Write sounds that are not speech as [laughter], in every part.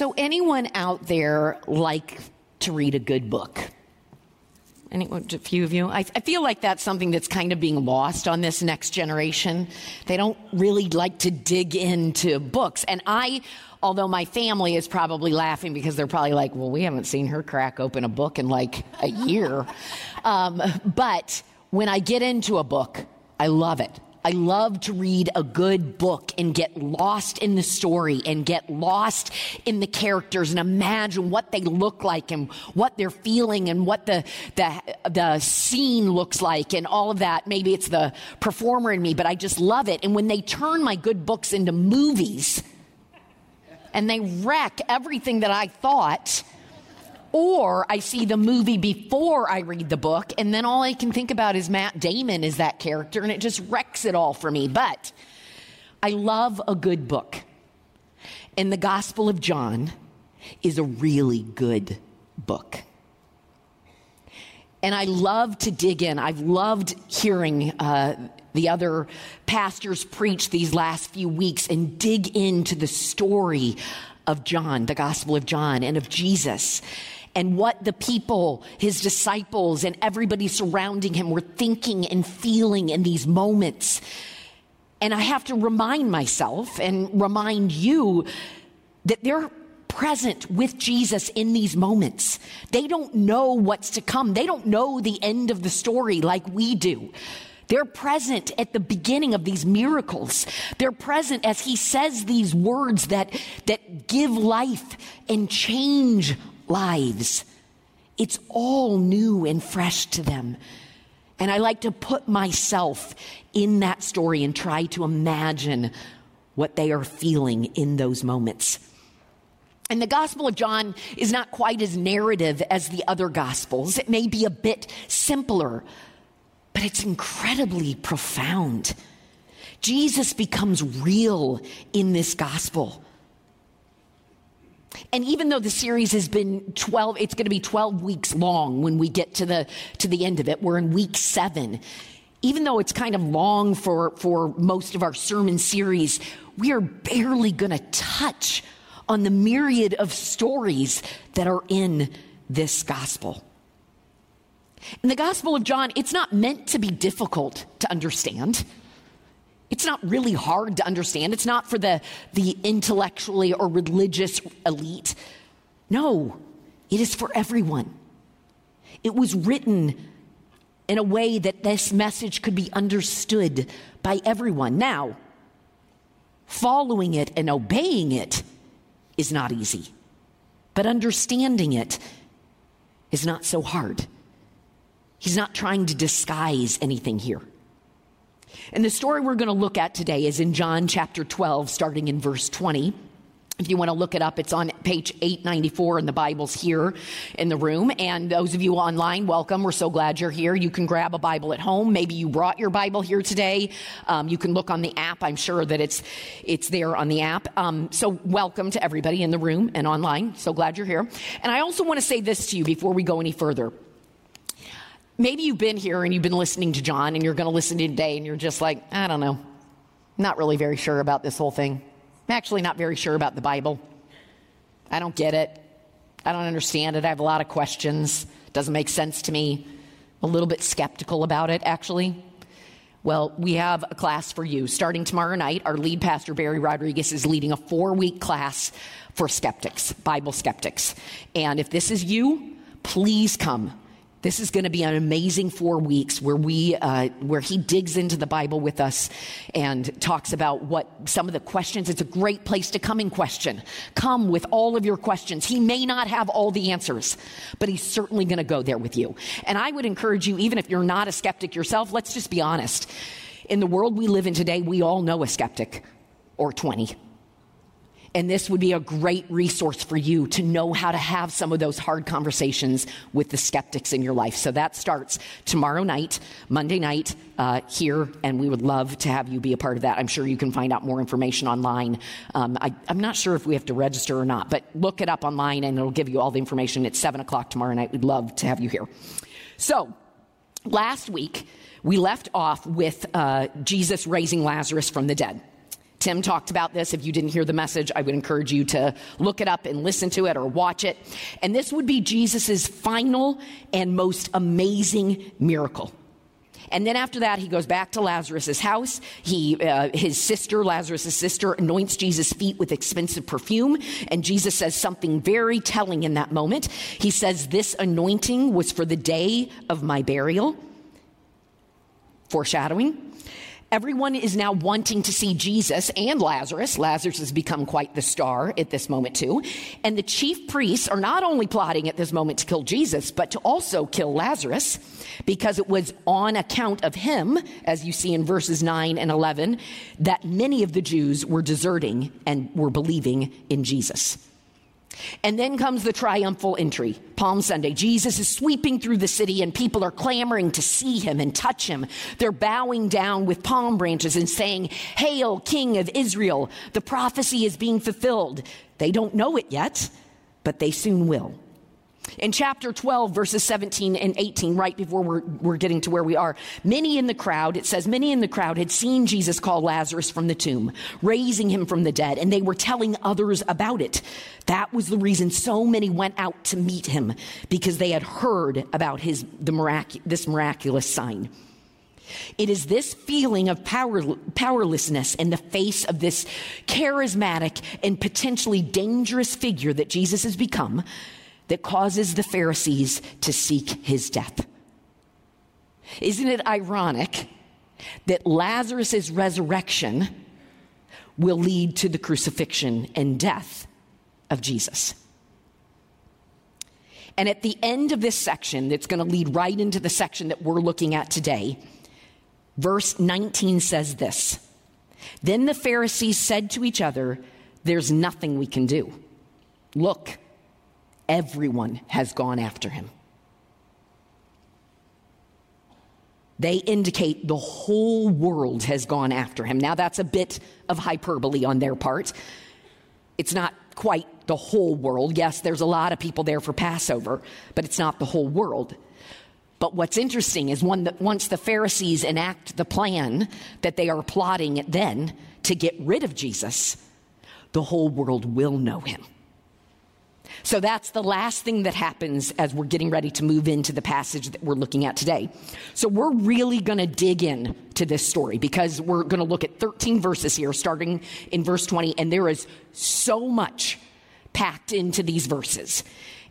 So, anyone out there like to read a good book? Anyone, a few of you? I, I, feel like that's something that's kind of being lost on this next generation. They don't really like to dig into books. And I, although my family is probably laughing because they're probably like, well, we haven't seen her crack open a book in like a year. [laughs] um, but when I get into a book, I love it. I love to read a good book and get lost in the story and get lost in the characters and imagine what they look like and what they're feeling and what the, the, the scene looks like and all of that. Maybe it's the performer in me, but I just love it. And when they turn my good books into movies and they wreck everything that I thought, or I see the movie before I read the book, and then all I can think about is Matt Damon is that character, and it just wrecks it all for me. But I love a good book. And the Gospel of John is a really good book. And I love to dig in. I've loved hearing uh, the other pastors preach these last few weeks and dig into the story of John, the Gospel of John, and of Jesus and what the people, his disciples, and everybody surrounding him were thinking and feeling in these moments. And I have to remind myself and remind you that they're present with Jesus in these moments. They don't know what's to come. They don't know the end of the story like we do. They're present at the beginning of these miracles. They're present as he says these words that, that give life and change lives. It's all new and fresh to them. And I like to put myself in that story and try to imagine what they are feeling in those moments. And the Gospel of John is not quite as narrative as the other Gospels. It may be a bit simpler, but it's incredibly profound. Jesus becomes real in this Gospel. And even though the series has been 12, it's going to be 12 weeks long when we get to the, to the end of it. We're in week seven. Even though it's kind of long for, for most of our sermon series, we are barely going to touch on the myriad of stories that are in this gospel. In the Gospel of John, it's not meant to be difficult to understand. It's not really hard to understand. It's not for the, the intellectually or religious elite. No, it is for everyone. It was written in a way that this message could be understood by everyone. Now, following it and obeying it is not easy, but understanding it is not so hard. He's not trying to disguise anything here. And the story we're going to look at today is in John chapter 12, starting in verse 20. If you want to look it up, it's on page 894 in the Bibles here in the room. And those of you online, welcome. We're so glad you're here. You can grab a Bible at home. Maybe you brought your Bible here today. Um, you can look on the app. I'm sure that it's, it's there on the app. Um, so welcome to everybody in the room and online. So glad you're here. And I also want to say this to you before we go any further maybe you've been here and you've been listening to John and you're going to listen to today and you're just like, I don't know. Not really very sure about this whole thing. I'm actually not very sure about the Bible. I don't get it. I don't understand it. I have a lot of questions. It Doesn't make sense to me. I'm A little bit skeptical about it, actually. Well, we have a class for you. Starting tomorrow night, our lead pastor, Barry Rodriguez, is leading a four week class for skeptics, Bible skeptics. And if this is you, please come. This is going to be an amazing four weeks where we, uh, where he digs into the Bible with us and talks about what some of the questions. It's a great place to come and question. Come with all of your questions. He may not have all the answers, but he's certainly going to go there with you. And I would encourage you, even if you're not a skeptic yourself, let's just be honest. In the world we live in today, we all know a skeptic or 20. And this would be a great resource for you to know how to have some of those hard conversations with the skeptics in your life. So that starts tomorrow night, Monday night, uh, here, and we would love to have you be a part of that. I'm sure you can find out more information online. Um, I, I'm not sure if we have to register or not, but look it up online and it'll give you all the information. It's 7 o'clock tomorrow night. We'd love to have you here. So, last week, we left off with uh, Jesus raising Lazarus from the dead. Tim talked about this. If you didn't hear the message, I would encourage you to look it up and listen to it or watch it. And this would be Jesus' final and most amazing miracle. And then after that, he goes back to Lazarus' house. He, uh, his sister, Lazarus' sister, anoints Jesus' feet with expensive perfume. And Jesus says something very telling in that moment. He says, This anointing was for the day of my burial. Foreshadowing. Everyone is now wanting to see Jesus and Lazarus. Lazarus has become quite the star at this moment, too. And the chief priests are not only plotting at this moment to kill Jesus, but to also kill Lazarus because it was on account of him, as you see in verses 9 and 11, that many of the Jews were deserting and were believing in Jesus. And then comes the triumphal entry, Palm Sunday. Jesus is sweeping through the city, and people are clamoring to see him and touch him. They're bowing down with palm branches and saying, Hail, King of Israel! The prophecy is being fulfilled. They don't know it yet, but they soon will. In chapter 12, verses 17 and 18, right before we're, we're getting to where we are, many in the crowd, it says, many in the crowd had seen Jesus call Lazarus from the tomb, raising him from the dead, and they were telling others about it. That was the reason so many went out to meet him, because they had heard about his, the mirac- this miraculous sign. It is this feeling of power, powerlessness in the face of this charismatic and potentially dangerous figure that Jesus has become that causes the Pharisees to seek his death. Isn't it ironic that Lazarus' resurrection will lead to the crucifixion and death of Jesus? And at the end of this section, that's going to lead right into the section that we're looking at today, verse 19 says this Then the Pharisees said to each other, There's nothing we can do. Look, everyone has gone after him. They indicate the whole world has gone after him. Now, that's a bit of hyperbole on their part. It's not quite the whole world. Yes, there's a lot of people there for Passover, but it's not the whole world. But what's interesting is the, once the Pharisees enact the plan that they are plotting then to get rid of Jesus, the whole world will know him. So that's the last thing that happens as we're getting ready to move into the passage that we're looking at today. So we're really going to dig in to this story because we're going to look at 13 verses here, starting in verse 20, and there is so much packed into these verses.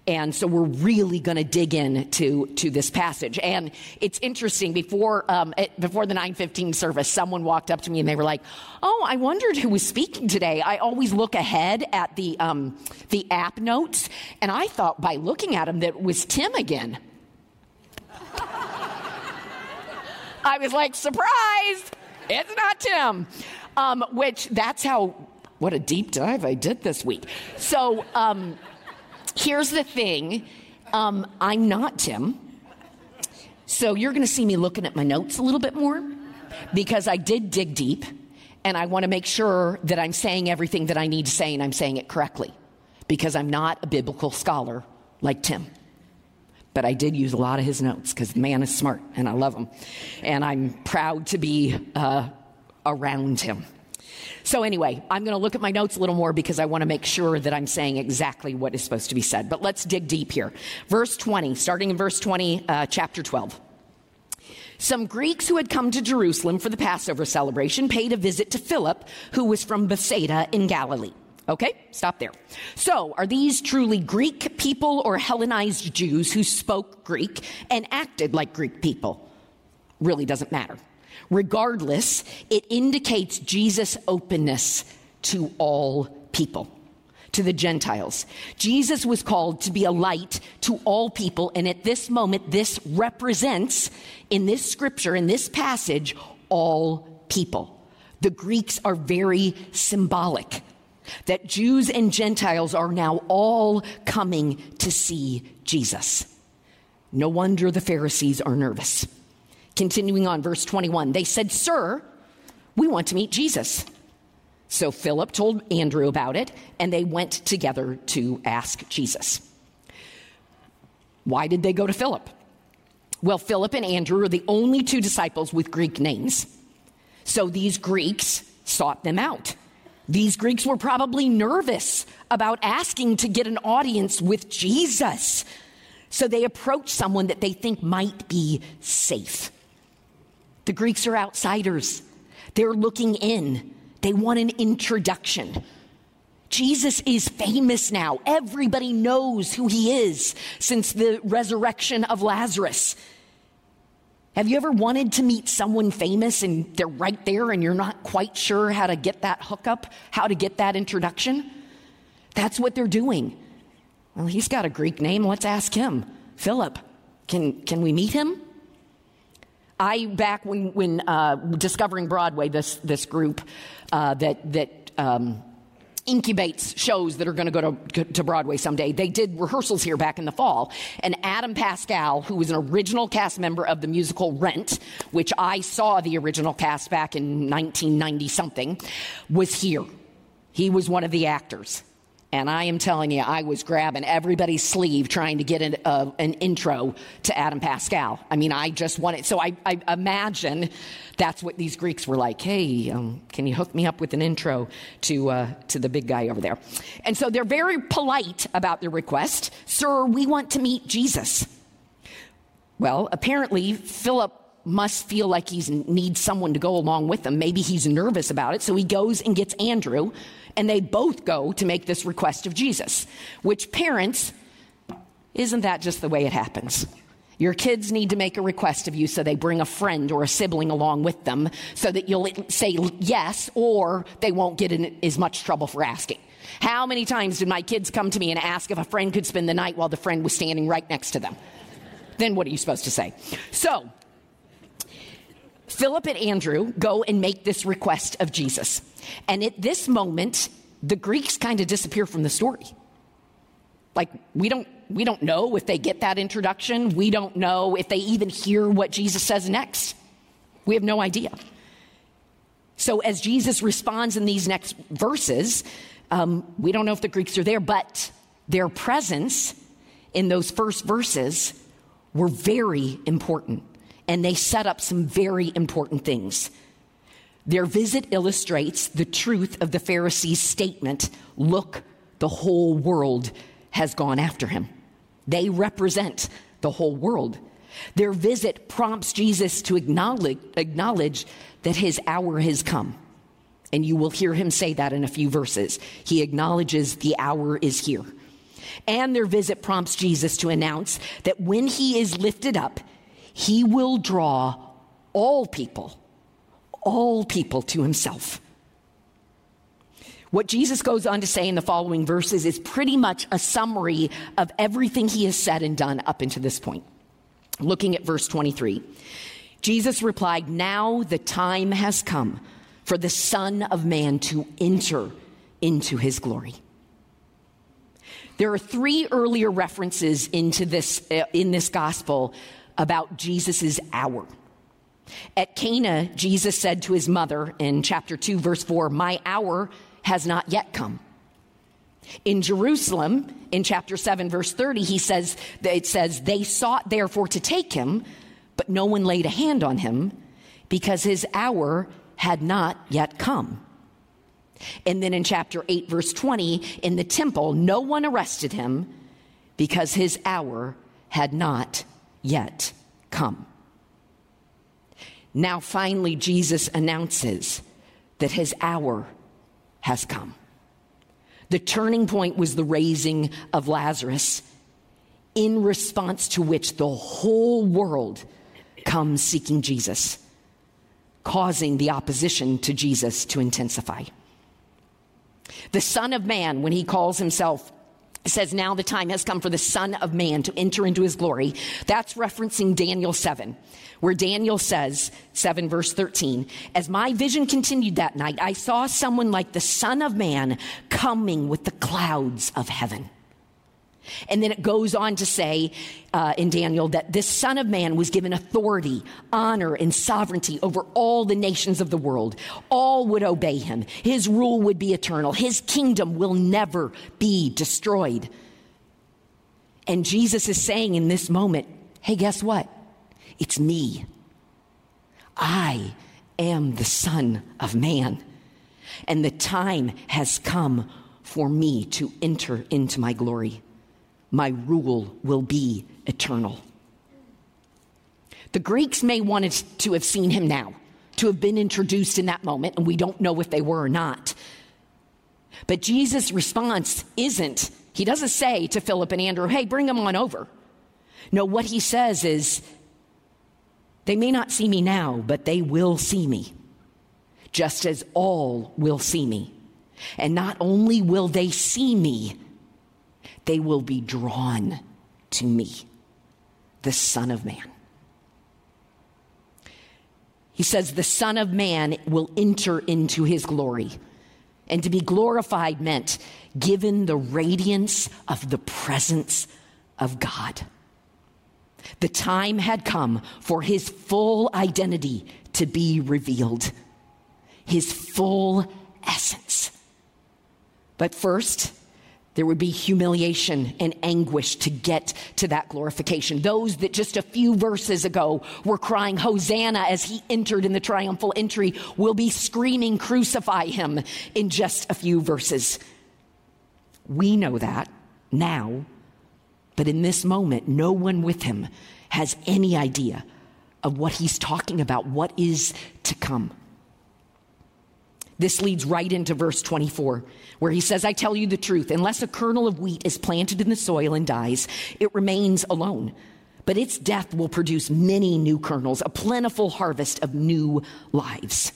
And so we're really going to dig in to, to this passage. And it's interesting, before, um, before the 915 service, someone walked up to me and they were like, oh, I wondered who was speaking today. I always look ahead at the, um, the app notes, and I thought by looking at them that it was Tim again. I was like, surprise, it's not Tim. Um, which that's how, what a deep dive I did this week. So, um, Here's the thing um, I'm not Tim. So you're going to see me looking at my notes a little bit more because I did dig deep and I want to make sure that I'm saying everything that I need to say and I'm saying it correctly because I'm not a biblical scholar like Tim. But I did use a lot of his notes because the man is smart and I love him. And I'm proud to be uh, around him. So, anyway, I'm going to look at my notes a little more because I want to make sure that I'm saying exactly what is supposed to be said. But let's dig deep here. Verse 20, starting in verse 20, uh, chapter 12. Some Greeks who had come to Jerusalem for the Passover celebration paid a visit to Philip, who was from Bethsaida in Galilee. Okay, stop there. So, are these truly Greek people or Hellenized Jews who spoke Greek and acted like Greek people? Really doesn't matter. Regardless, it indicates Jesus' openness to all people, to the Gentiles. Jesus was called to be a light to all people, and at this moment, this represents, in this scripture, in this passage, all people. The Greeks are very symbolic that Jews and Gentiles are now all coming to see Jesus. No wonder the Pharisees are nervous. Continuing on, verse 21, they said, Sir, we want to meet Jesus. So Philip told Andrew about it, and they went together to ask Jesus. Why did they go to Philip? Well, Philip and Andrew are the only two disciples with Greek names. So these Greeks sought them out. These Greeks were probably nervous about asking to get an audience with Jesus. So they approached someone that they think might be safe. The Greeks are outsiders, they're looking in, they want an introduction. Jesus is famous now. Everybody knows who he is since the resurrection of Lazarus. Have you ever wanted to meet someone famous and they're right there and you're not quite sure how to get that hookup, how to get that introduction? That's what they're doing. Well, he's got a Greek name. Let's ask him. Philip, can, can we meet him? I, back when, when uh, discovering Broadway, this, this group uh, that, that um, incubates shows that are going to go to Broadway someday. They did rehearsals here back in the fall. And Adam Pascal, who was an original cast member of the musical Rent, which I saw the original cast back in 1990 something, was here. He was one of the actors. And I am telling you, I was grabbing everybody's sleeve trying to get an, uh, an intro to Adam Pascal. I mean, I just wanted, so I, I imagine that's what these Greeks were like. Hey, um, can you hook me up with an intro to, uh, to the big guy over there? And so they're very polite about their request. Sir, we want to meet Jesus. Well, apparently, Philip must feel like he needs someone to go along with him. Maybe he's nervous about it. So he goes and gets Andrew and they both go to make this request of Jesus, which parents, isn't that just the way it happens? Your kids need to make a request of you, so they bring a friend or a sibling along with them so that you'll say yes or they won't get in as much trouble for asking. How many times did my kids come to me and ask if a friend could spend the night while the friend was standing right next to them? Then what are you supposed to say? So, Philip and Andrew go and make this request of Jesus. And at this moment, the Greeks kind of disappear from the story. Like we don't we don't know if they get that introduction. We don't know if they even hear what Jesus says next. We have no idea. So as Jesus responds in these next verses, um, we don't know if the Greeks are there, but their presence in those first verses were very important and they set up some very important things. Their visit illustrates the truth of the Pharisees' statement look, the whole world has gone after him. They represent the whole world. Their visit prompts Jesus to acknowledge, acknowledge that his hour has come. And you will hear him say that in a few verses. He acknowledges the hour is here. And their visit prompts Jesus to announce that when he is lifted up, he will draw all people, all people to himself. What Jesus goes on to say in the following verses is pretty much a summary of everything he has said and done up until this point. Looking at verse 23, Jesus replied, Now the time has come for the Son of Man to enter into his glory. There are three earlier references into this, uh, in this gospel about Jesus' hour. At Cana, Jesus said to his mother in chapter 2, verse 4, My hour has not yet come. In Jerusalem, in chapter 7, verse 30, he says, it says, They sought therefore to take him, but no one laid a hand on him because his hour had not yet come. And then in chapter 8, verse 20, in the temple, no one arrested him because his hour had not yet come. Now, finally, Jesus announces that his hour has come. The turning point was the raising of Lazarus, in response to which the whole world comes seeking Jesus, causing the opposition to Jesus to intensify. The Son of Man, when he calls himself says, Now the time has come for the Son of Man to enter into his glory. That's referencing Daniel 7, where Daniel says, 7 verse 13, As my vision continued that night, I saw someone like the Son of Man coming with the clouds of heaven. And then it goes on to say uh, in Daniel that this Son of Man was given authority, honor, and sovereignty over all the nations of the world. All would obey him. His rule would be eternal. His kingdom will never be destroyed. And Jesus is saying in this moment, hey, guess what? It's me. I am the Son of Man. and the time has come for me to enter into my glory. My rule will be eternal. The Greeks may want to have seen him now, to have been introduced in that moment, and we don't know if they were or not. But Jesus' response isn't, he doesn't say to Philip and Andrew, hey, bring them on over. No, what he says is, they may not see me now, but they will see me, just as all will see me. And not only will they see me, they will be drawn to me, the Son of Man. He says, The Son of Man will enter into his glory. And to be glorified meant given the radiance of the presence of God. The time had come for his full identity to be revealed, his full essence. But first, there would be humiliation and anguish to get to that glorification. Those that just a few verses ago were crying Hosanna as he entered in the triumphal entry will be screaming, Crucify him in just a few verses. We know that now, but in this moment, no one with him has any idea of what he's talking about, what is to come. This leads right into verse 24, where he says, I tell you the truth, unless a kernel of wheat is planted in the soil and dies, it remains alone. But its death will produce many new kernels, a plentiful harvest of new lives.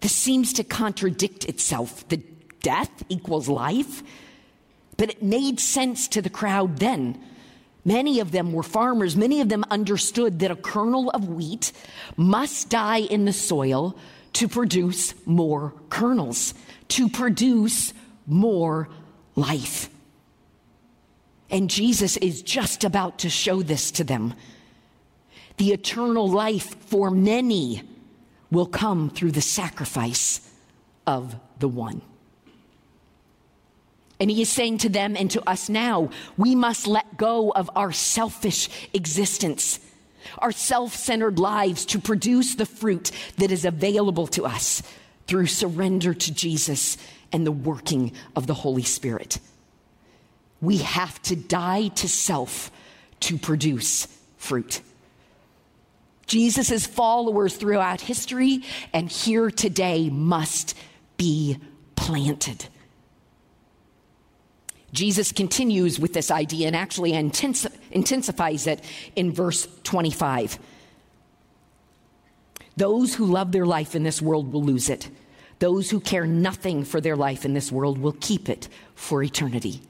This seems to contradict itself. The death equals life, but it made sense to the crowd then. Many of them were farmers. Many of them understood that a kernel of wheat must die in the soil to produce more kernels, to produce more life. And Jesus is just about to show this to them. The eternal life for many will come through the sacrifice of the one. And he is saying to them and to us now, we must let go of our selfish existence our self centered lives to produce the fruit that is available to us through surrender to Jesus and the working of the Holy Spirit. We have to die to self to produce fruit. Jesus' followers throughout history and here today must be planted. Jesus continues with this idea and actually intensifies it in verse 25. Those who love their life in this world will lose it. Those who care nothing for their life in this world will keep it for eternity.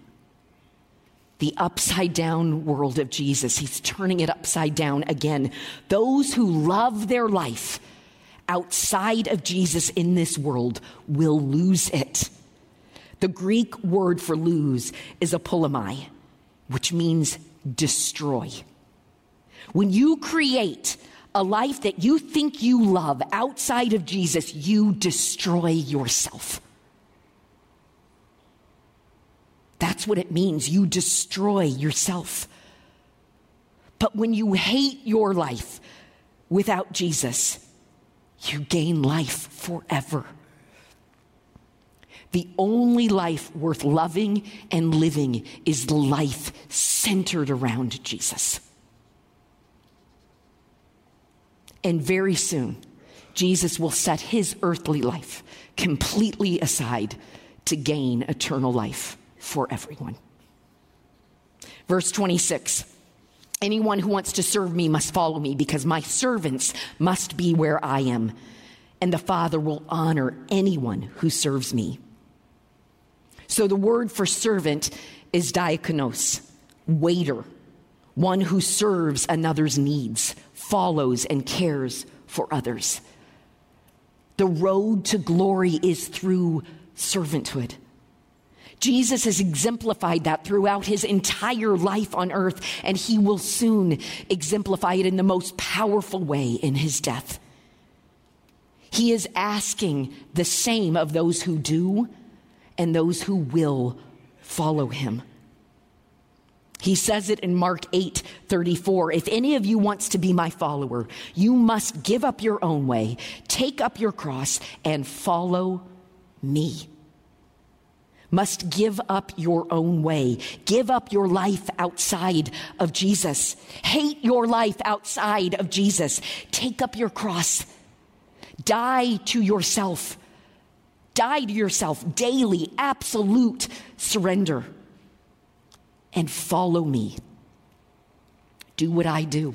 The upside down world of Jesus, he's turning it upside down again. Those who love their life outside of Jesus in this world will lose it. The Greek word for lose is apollomai, which means destroy. When you create a life that you think you love outside of Jesus, you destroy yourself. That's what it means. You destroy yourself. But when you hate your life without Jesus, you gain life forever. The only life worth loving and living is life centered around Jesus. And very soon, Jesus will set his earthly life completely aside to gain eternal life for everyone. Verse 26 Anyone who wants to serve me must follow me because my servants must be where I am, and the Father will honor anyone who serves me. So the word for servant is diakonos, waiter, one who serves another's needs, follows and cares for others. The road to glory is through servanthood. Jesus has exemplified that throughout his entire life on earth, and he will soon exemplify it in the most powerful way in his death. He is asking the same of those who do and those who will follow him. He says it in Mark 8 34. If any of you wants to be my follower, you must give up your own way, take up your cross, and follow me. Must give up your own way. Give up your life outside of Jesus. Hate your life outside of Jesus. Take up your cross. Die to yourself. Die to yourself daily, absolute surrender. And follow me. Do what I do.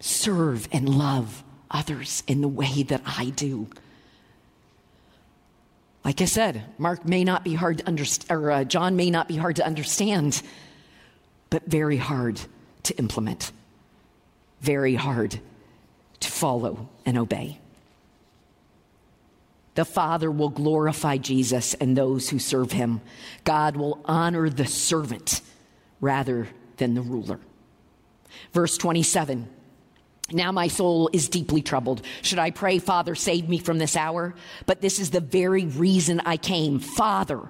Serve and love others in the way that I do. Like I said, Mark may not be hard to understand, or uh, John may not be hard to understand, but very hard to implement, very hard to follow and obey. The Father will glorify Jesus and those who serve him. God will honor the servant rather than the ruler. Verse 27 now my soul is deeply troubled. Should I pray, Father, save me from this hour? But this is the very reason I came. Father,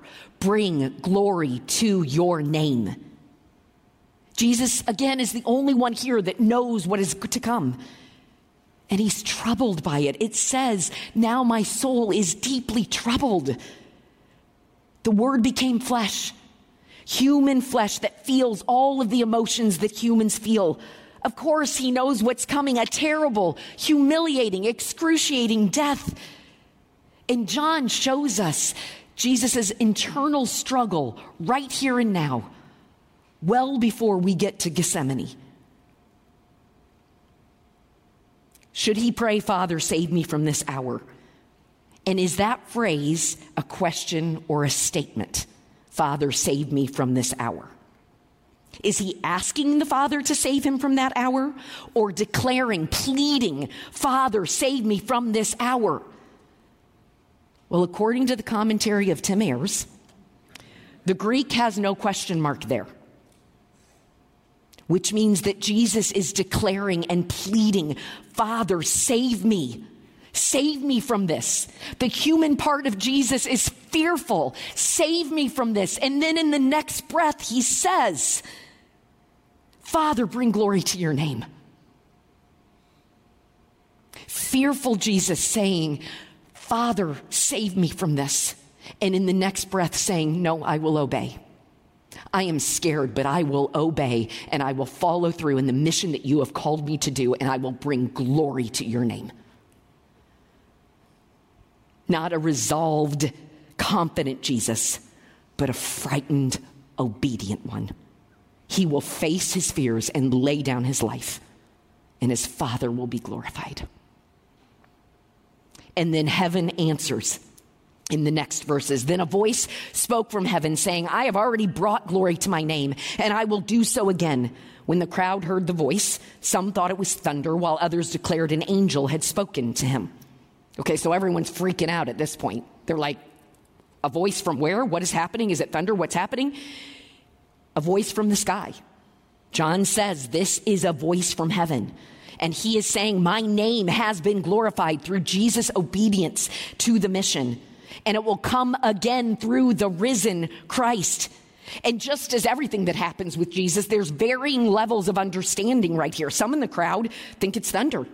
bring glory to your name. Jesus, again, is the only one here that knows what is to come. And he's troubled by it. It says, Now my soul is deeply troubled. The word became flesh, human flesh that feels all of the emotions that humans feel of course, he knows what's coming a terrible, humiliating, excruciating death. And John shows us Jesus' internal struggle right here and now, well before we get to Gethsemane. Should he pray, Father, save me from this hour? And is that phrase a question or a statement? Father, save me from this hour. Is he asking the Father to save him from that hour or declaring, pleading, Father, save me from this hour? Well, according to the commentary of Tim Ayers, the Greek has no question mark there, which means that Jesus is declaring and pleading, Father, save me. Save me from this. The human part of Jesus is fearful. Save me from this. And then in the next breath, he says, Father, bring glory to your name. Fearful Jesus saying, Father, save me from this. And in the next breath saying, No, I will obey. I am scared, but I will obey and I will follow through in the mission that you have called me to do, and I will bring glory to your name. Not a resolved, confident Jesus, but a frightened, obedient one he will face his fears and lay down his life, and his Father will be glorified. And then heaven answers in the next verses. Then a voice spoke from heaven saying, I have already brought glory to my name, and I will do so again. When the crowd heard the voice, some thought it was thunder, while others declared an angel had spoken to him. Okay, so everyone's freaking out at this point. They're like, a voice from where? What is happening? Is it thunder? What's happening? a voice from the sky. John says this is a voice from heaven. And he is saying, My name has been glorified through Jesus' obedience to the mission. And it will come again through the risen Christ. And just as everything that happens with Jesus, there's varying levels of understanding right here. Some in the crowd think it's thunder.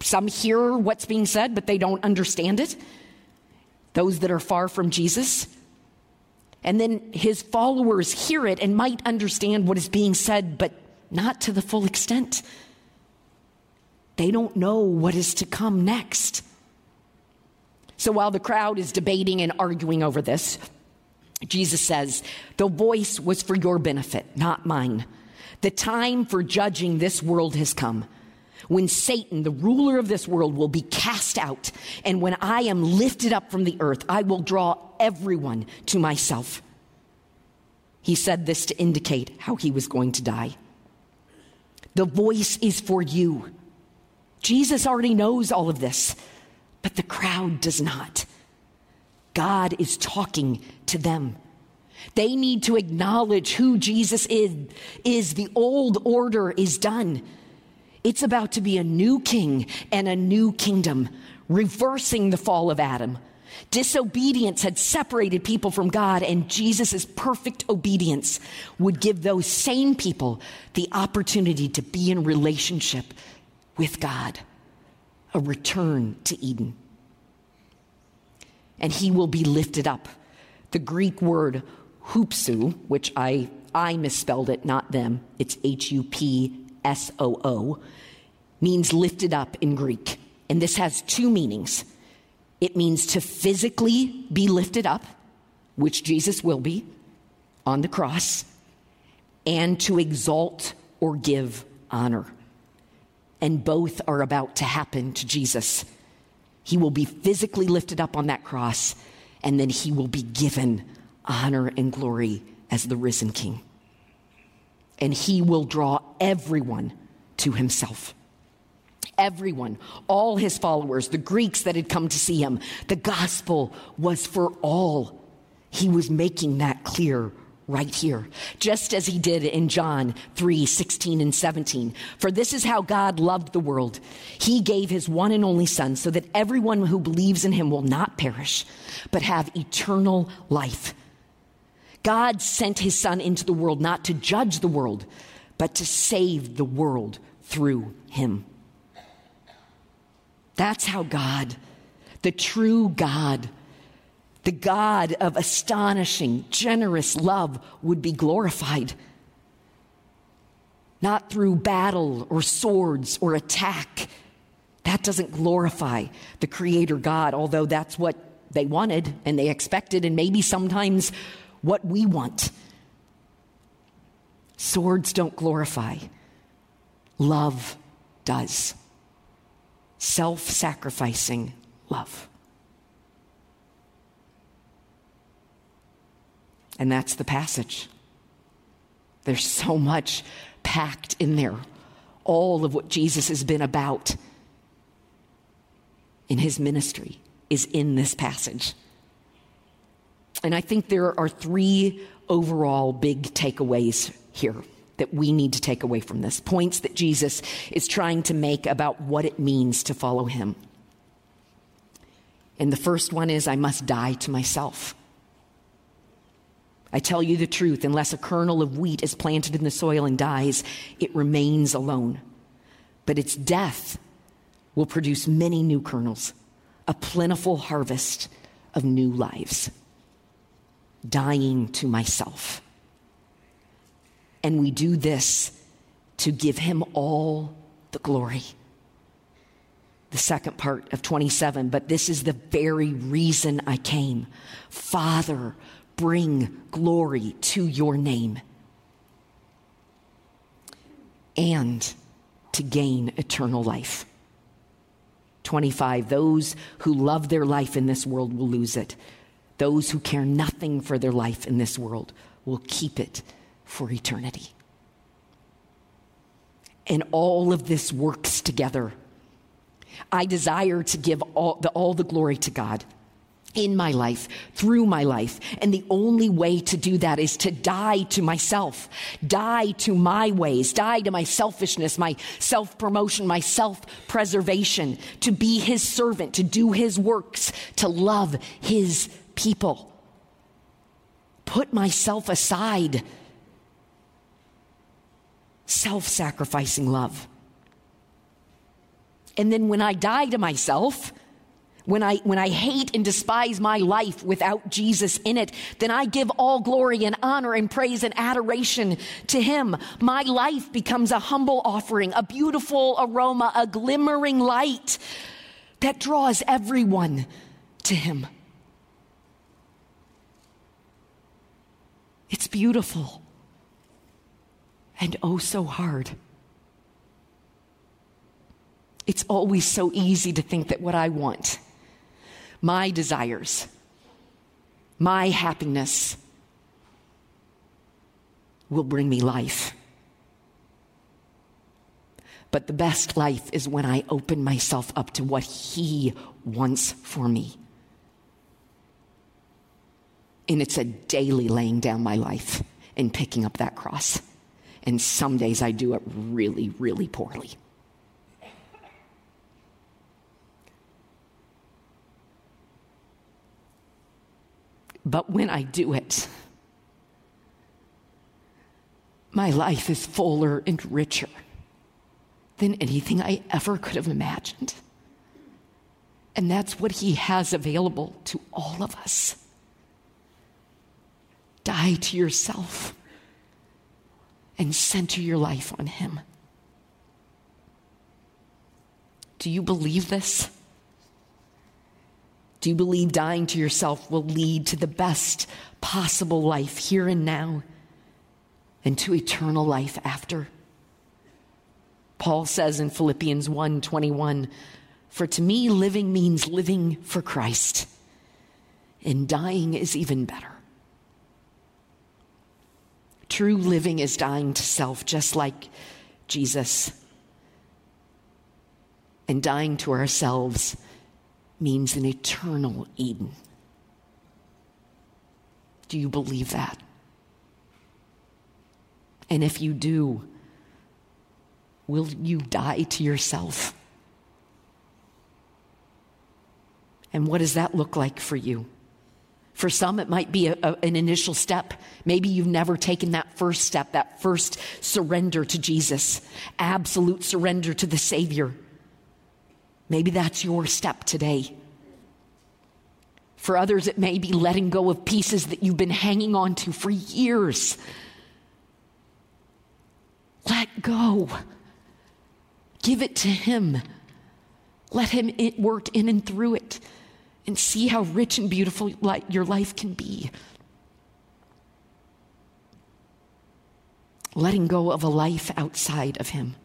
Some hear what's being said, but they don't understand it. Those that are far from Jesus, and then his followers hear it and might understand what is being said, but not to the full extent. They don't know what is to come next. So while the crowd is debating and arguing over this, Jesus says, The voice was for your benefit, not mine. The time for judging this world has come when Satan, the ruler of this world, will be cast out. And when I am lifted up from the earth, I will draw everyone to myself. He said this to indicate how he was going to die. The voice is for you. Jesus already knows all of this, but the crowd does not. God is talking to them. They need to acknowledge who Jesus is, is the old order is done. It's about to be a new king and a new kingdom, reversing the fall of Adam. Disobedience had separated people from God, and Jesus' perfect obedience would give those same people the opportunity to be in relationship with God, a return to Eden. and he will be lifted up. The Greek word hupsu, which I, I misspelled it, not them, it's H U P S O O, means lifted up in Greek. And this has two meanings it means to physically be lifted up, which Jesus will be on the cross, and to exalt or give honor. And both are about to happen to Jesus. He will be physically lifted up on that cross, and then he will be given honor and glory as the risen king. And he will draw everyone to himself. Everyone, all his followers, the Greeks that had come to see him, the gospel was for all. He was making that clear right here, just as he did in John 3 16 and 17. For this is how God loved the world. He gave his one and only Son so that everyone who believes in him will not perish, but have eternal life. God sent his Son into the world not to judge the world, but to save the world through him. That's how God, the true God, the God of astonishing, generous love would be glorified. Not through battle or swords or attack. That doesn't glorify the Creator God, although that's what they wanted and they expected, and maybe sometimes what we want. Swords don't glorify, love does. Self sacrificing love. And that's the passage. There's so much packed in there. All of what Jesus has been about in his ministry is in this passage. And I think there are three overall big takeaways here that we need to take away from this points that Jesus is trying to make about what it means to follow him. And the first one is I must die to myself. I tell you the truth, unless a kernel of wheat is planted in the soil and dies, it remains alone. But its death will produce many new kernels, a plentiful harvest of new lives. Dying to myself. And we do this to give him all the glory. The second part of 27, but this is the very reason I came. Father, bring glory to your name and to gain eternal life. 25, those who love their life in this world will lose it. Those who care nothing for their life in this world will keep it for eternity. And all of this works together. I desire to give all the, all the glory to God in my life, through my life. And the only way to do that is to die to myself, die to my ways, die to my selfishness, my self promotion, my self preservation, to be his servant, to do his works, to love his people. Put myself aside. Self sacrificing love. And then when I die to myself, when I, when I hate and despise my life without Jesus in it, then I give all glory and honor and praise and adoration to Him. My life becomes a humble offering, a beautiful aroma, a glimmering light that draws everyone to Him. It's beautiful and oh so hard. It's always so easy to think that what I want my desires, my happiness will bring me life. But the best life is when I open myself up to what He wants for me. And it's a daily laying down my life and picking up that cross. And some days I do it really, really poorly. But when I do it, my life is fuller and richer than anything I ever could have imagined. And that's what He has available to all of us. Die to yourself and center your life on Him. Do you believe this? Do you believe dying to yourself will lead to the best possible life here and now and to eternal life after? Paul says in Philippians 1:21, "For to me living means living for Christ, and dying is even better." True living is dying to self just like Jesus. And dying to ourselves means an eternal Eden. Do you believe that? And if you do, will you die to yourself? And what does that look like for you? For some, it might be a, a, an initial step. Maybe you've never taken that first step, that first surrender to Jesus, absolute surrender to the Savior. Maybe that's your step today. For others, it may be letting go of pieces that you've been hanging on to for years. Let go. Give it to Him. Let Him work in and through it and see how rich and beautiful your life can be. Letting go of a life outside of Him.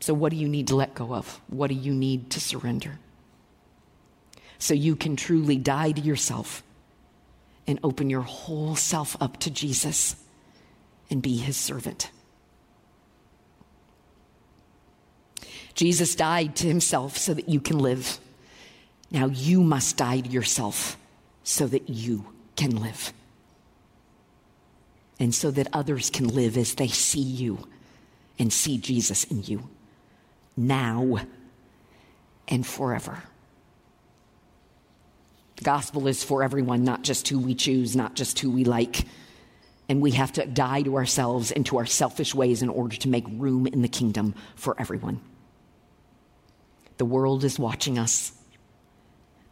So, what do you need to let go of? What do you need to surrender? So you can truly die to yourself and open your whole self up to Jesus and be his servant. Jesus died to himself so that you can live. Now you must die to yourself so that you can live. And so that others can live as they see you and see Jesus in you now and forever. The gospel is for everyone, not just who we choose, not just who we like. And we have to die to ourselves and to our selfish ways in order to make room in the kingdom for everyone. The world is watching us.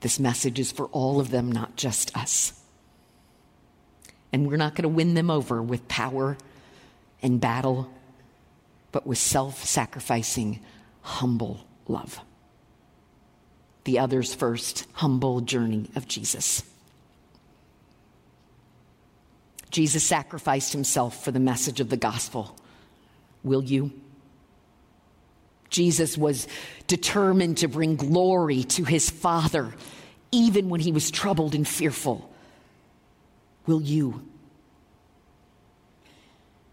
This message is for all of them, not just us. And we're not going to win them over with power and battle, but with self sacrificing, humble love. The others first, humble journey of Jesus. Jesus sacrificed himself for the message of the gospel. Will you? Jesus was determined to bring glory to his Father, even when he was troubled and fearful. Will you?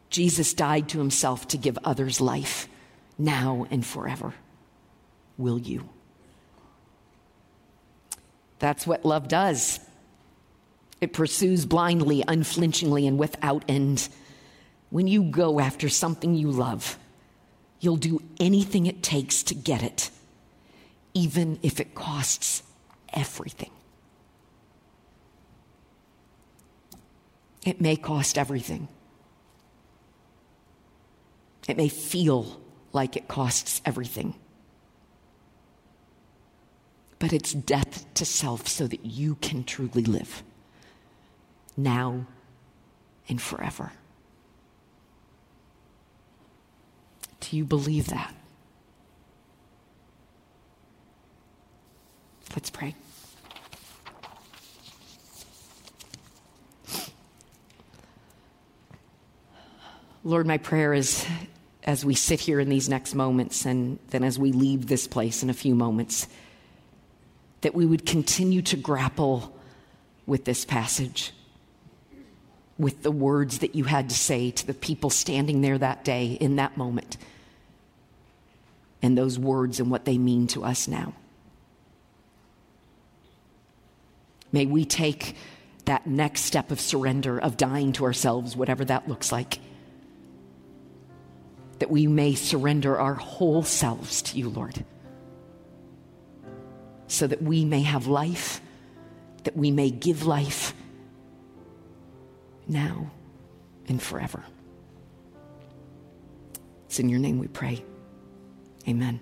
Jesus died to himself to give others life now and forever. Will you? That's what love does. It pursues blindly, unflinchingly, and without end. When you go after something you love, you'll do anything it takes to get it, even if it costs everything. It may cost everything. It may feel like it costs everything. But it's death to self so that you can truly live now and forever. Do you believe that? Let's pray. Lord, my prayer is as we sit here in these next moments and then as we leave this place in a few moments, that we would continue to grapple with this passage, with the words that you had to say to the people standing there that day in that moment, and those words and what they mean to us now. May we take that next step of surrender, of dying to ourselves, whatever that looks like that we may surrender our whole selves to you, Lord, so that we may have life, that we may give life now and forever. It's in your name we pray. Amen.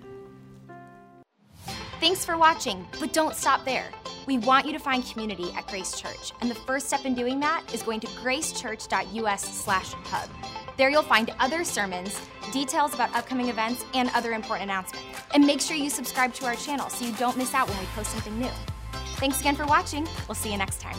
Thanks for watching, but don't stop there. We want you to find community at Grace Church, and the first step in doing that is going to gracechurch.us/hub. There you'll find other sermons, details about upcoming events, and other important announcements. And make sure you subscribe to our channel so you don't miss out when we post something new. Thanks again for watching. We'll see you next time.